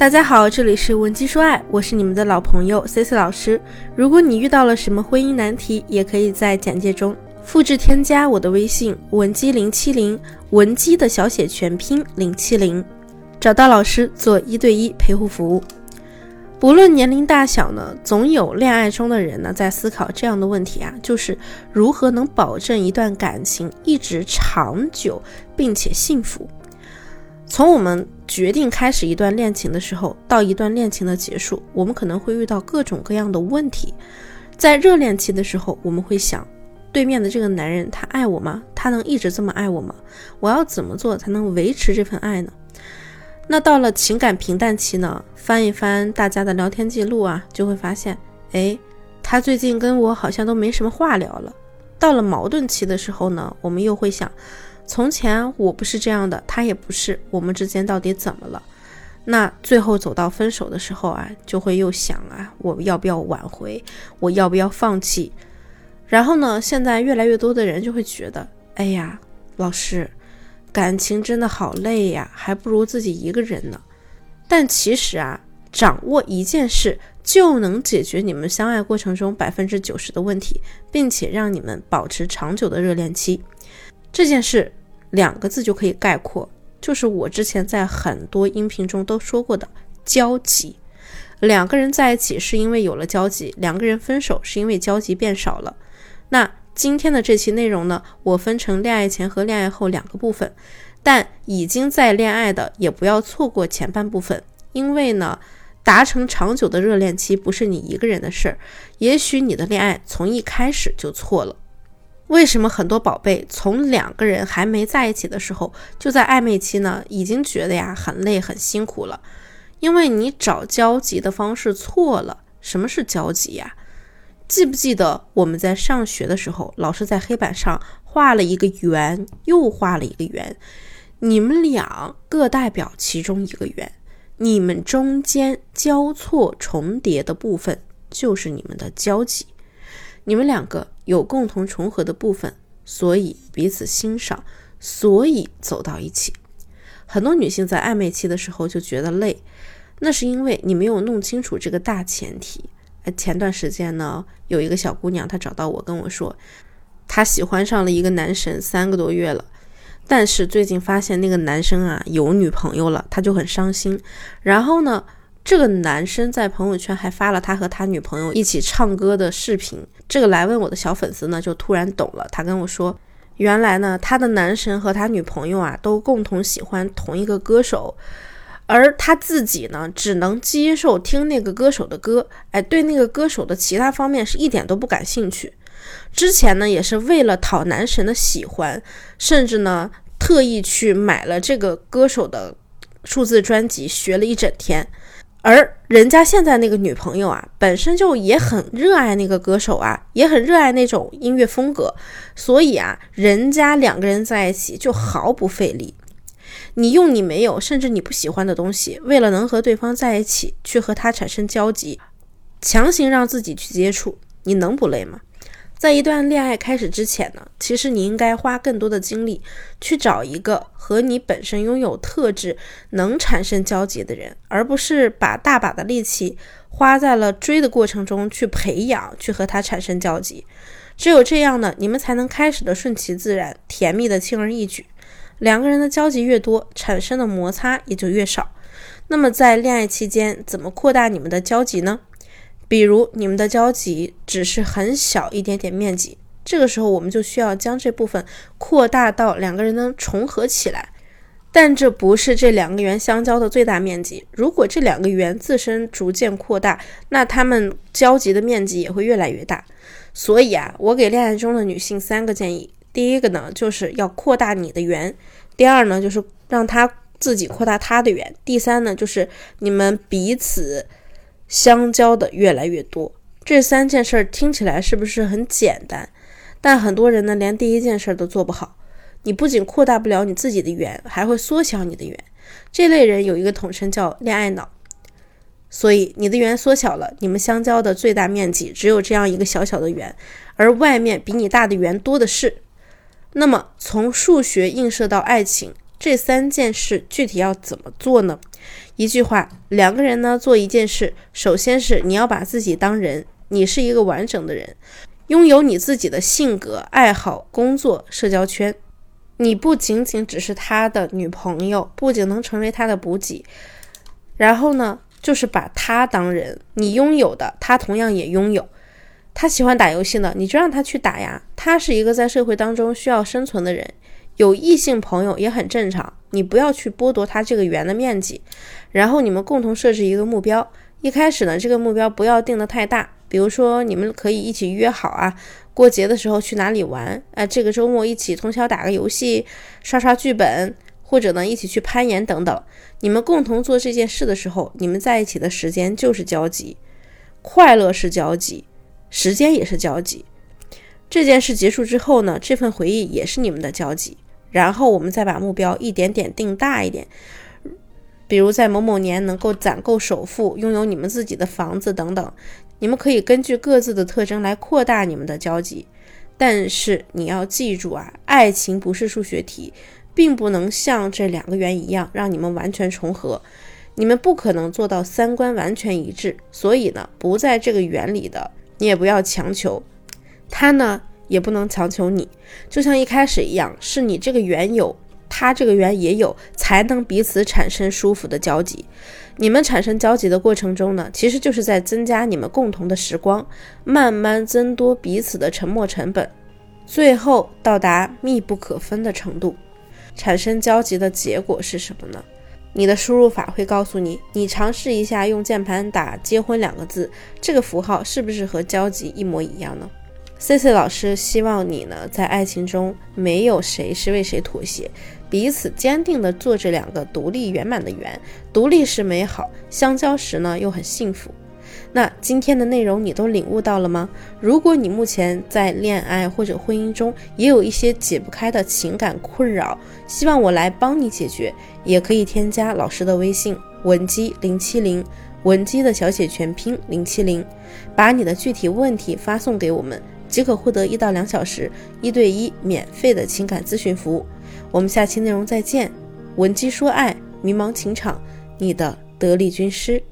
大家好，这里是文姬说爱，我是你们的老朋友 C C 老师。如果你遇到了什么婚姻难题，也可以在简介中复制添加我的微信文姬零七零，文姬的小写全拼零七零，找到老师做一对一陪护服务。不论年龄大小呢，总有恋爱中的人呢在思考这样的问题啊，就是如何能保证一段感情一直长久并且幸福。从我们决定开始一段恋情的时候，到一段恋情的结束，我们可能会遇到各种各样的问题。在热恋期的时候，我们会想，对面的这个男人他爱我吗？他能一直这么爱我吗？我要怎么做才能维持这份爱呢？那到了情感平淡期呢？翻一翻大家的聊天记录啊，就会发现，哎，他最近跟我好像都没什么话聊了。到了矛盾期的时候呢，我们又会想。从前我不是这样的，他也不是，我们之间到底怎么了？那最后走到分手的时候啊，就会又想啊，我要不要挽回？我要不要放弃？然后呢，现在越来越多的人就会觉得，哎呀，老师，感情真的好累呀，还不如自己一个人呢。但其实啊，掌握一件事就能解决你们相爱过程中百分之九十的问题，并且让你们保持长久的热恋期。这件事。两个字就可以概括，就是我之前在很多音频中都说过的交集。两个人在一起是因为有了交集，两个人分手是因为交集变少了。那今天的这期内容呢，我分成恋爱前和恋爱后两个部分，但已经在恋爱的也不要错过前半部分，因为呢，达成长久的热恋期不是你一个人的事儿，也许你的恋爱从一开始就错了。为什么很多宝贝从两个人还没在一起的时候，就在暧昧期呢？已经觉得呀很累很辛苦了，因为你找交集的方式错了。什么是交集呀？记不记得我们在上学的时候，老师在黑板上画了一个圆，又画了一个圆，你们俩各代表其中一个圆，你们中间交错重叠的部分就是你们的交集。你们两个有共同重合的部分，所以彼此欣赏，所以走到一起。很多女性在暧昧期的时候就觉得累，那是因为你没有弄清楚这个大前提。前段时间呢，有一个小姑娘，她找到我跟我说，她喜欢上了一个男神三个多月了，但是最近发现那个男生啊有女朋友了，她就很伤心。然后呢？这个男生在朋友圈还发了他和他女朋友一起唱歌的视频。这个来问我的小粉丝呢，就突然懂了。他跟我说，原来呢，他的男神和他女朋友啊，都共同喜欢同一个歌手，而他自己呢，只能接受听那个歌手的歌，哎，对那个歌手的其他方面是一点都不感兴趣。之前呢，也是为了讨男神的喜欢，甚至呢，特意去买了这个歌手的数字专辑，学了一整天。而人家现在那个女朋友啊，本身就也很热爱那个歌手啊，也很热爱那种音乐风格，所以啊，人家两个人在一起就毫不费力。你用你没有，甚至你不喜欢的东西，为了能和对方在一起，去和他产生交集，强行让自己去接触，你能不累吗？在一段恋爱开始之前呢，其实你应该花更多的精力去找一个和你本身拥有特质能产生交集的人，而不是把大把的力气花在了追的过程中去培养，去和他产生交集。只有这样呢，你们才能开始的顺其自然，甜蜜的轻而易举。两个人的交集越多，产生的摩擦也就越少。那么在恋爱期间，怎么扩大你们的交集呢？比如你们的交集只是很小一点点面积，这个时候我们就需要将这部分扩大到两个人能重合起来，但这不是这两个圆相交的最大面积。如果这两个圆自身逐渐扩大，那它们交集的面积也会越来越大。所以啊，我给恋爱中的女性三个建议：第一个呢，就是要扩大你的圆；第二呢，就是让她自己扩大她的圆；第三呢，就是你们彼此。相交的越来越多，这三件事听起来是不是很简单？但很多人呢，连第一件事都做不好。你不仅扩大不了你自己的圆，还会缩小你的圆。这类人有一个统称叫恋爱脑。所以你的圆缩小了，你们相交的最大面积只有这样一个小小的圆，而外面比你大的圆多的是。那么从数学映射到爱情，这三件事具体要怎么做呢？一句话，两个人呢做一件事，首先是你要把自己当人，你是一个完整的人，拥有你自己的性格、爱好、工作、社交圈。你不仅仅只是他的女朋友，不仅能成为他的补给，然后呢，就是把他当人，你拥有的他同样也拥有。他喜欢打游戏呢，你就让他去打呀。他是一个在社会当中需要生存的人，有异性朋友也很正常。你不要去剥夺他这个圆的面积，然后你们共同设置一个目标。一开始呢，这个目标不要定得太大，比如说你们可以一起约好啊。过节的时候去哪里玩？哎，这个周末一起通宵打个游戏，刷刷剧本，或者呢一起去攀岩等等。你们共同做这件事的时候，你们在一起的时间就是交集，快乐是交集，时间也是交集。这件事结束之后呢，这份回忆也是你们的交集。然后我们再把目标一点点定大一点，比如在某某年能够攒够首付，拥有你们自己的房子等等。你们可以根据各自的特征来扩大你们的交集，但是你要记住啊，爱情不是数学题，并不能像这两个圆一样让你们完全重合，你们不可能做到三观完全一致。所以呢，不在这个圆里的，你也不要强求，他呢也不能强求你。就像一开始一样，是你这个缘有，他这个缘也有，才能彼此产生舒服的交集。你们产生交集的过程中呢，其实就是在增加你们共同的时光，慢慢增多彼此的沉默成本，最后到达密不可分的程度。产生交集的结果是什么呢？你的输入法会告诉你，你尝试一下用键盘打“结婚”两个字，这个符号是不是和交集一模一样呢？C C 老师希望你呢，在爱情中没有谁是为谁妥协，彼此坚定的做着两个独立圆满的圆。独立时美好，相交时呢又很幸福。那今天的内容你都领悟到了吗？如果你目前在恋爱或者婚姻中也有一些解不开的情感困扰，希望我来帮你解决，也可以添加老师的微信文姬零七零，文姬的小写全拼零七零，把你的具体问题发送给我们。即可获得一到两小时一对一免费的情感咨询服务。我们下期内容再见。文姬说爱，迷茫情场，你的得力军师。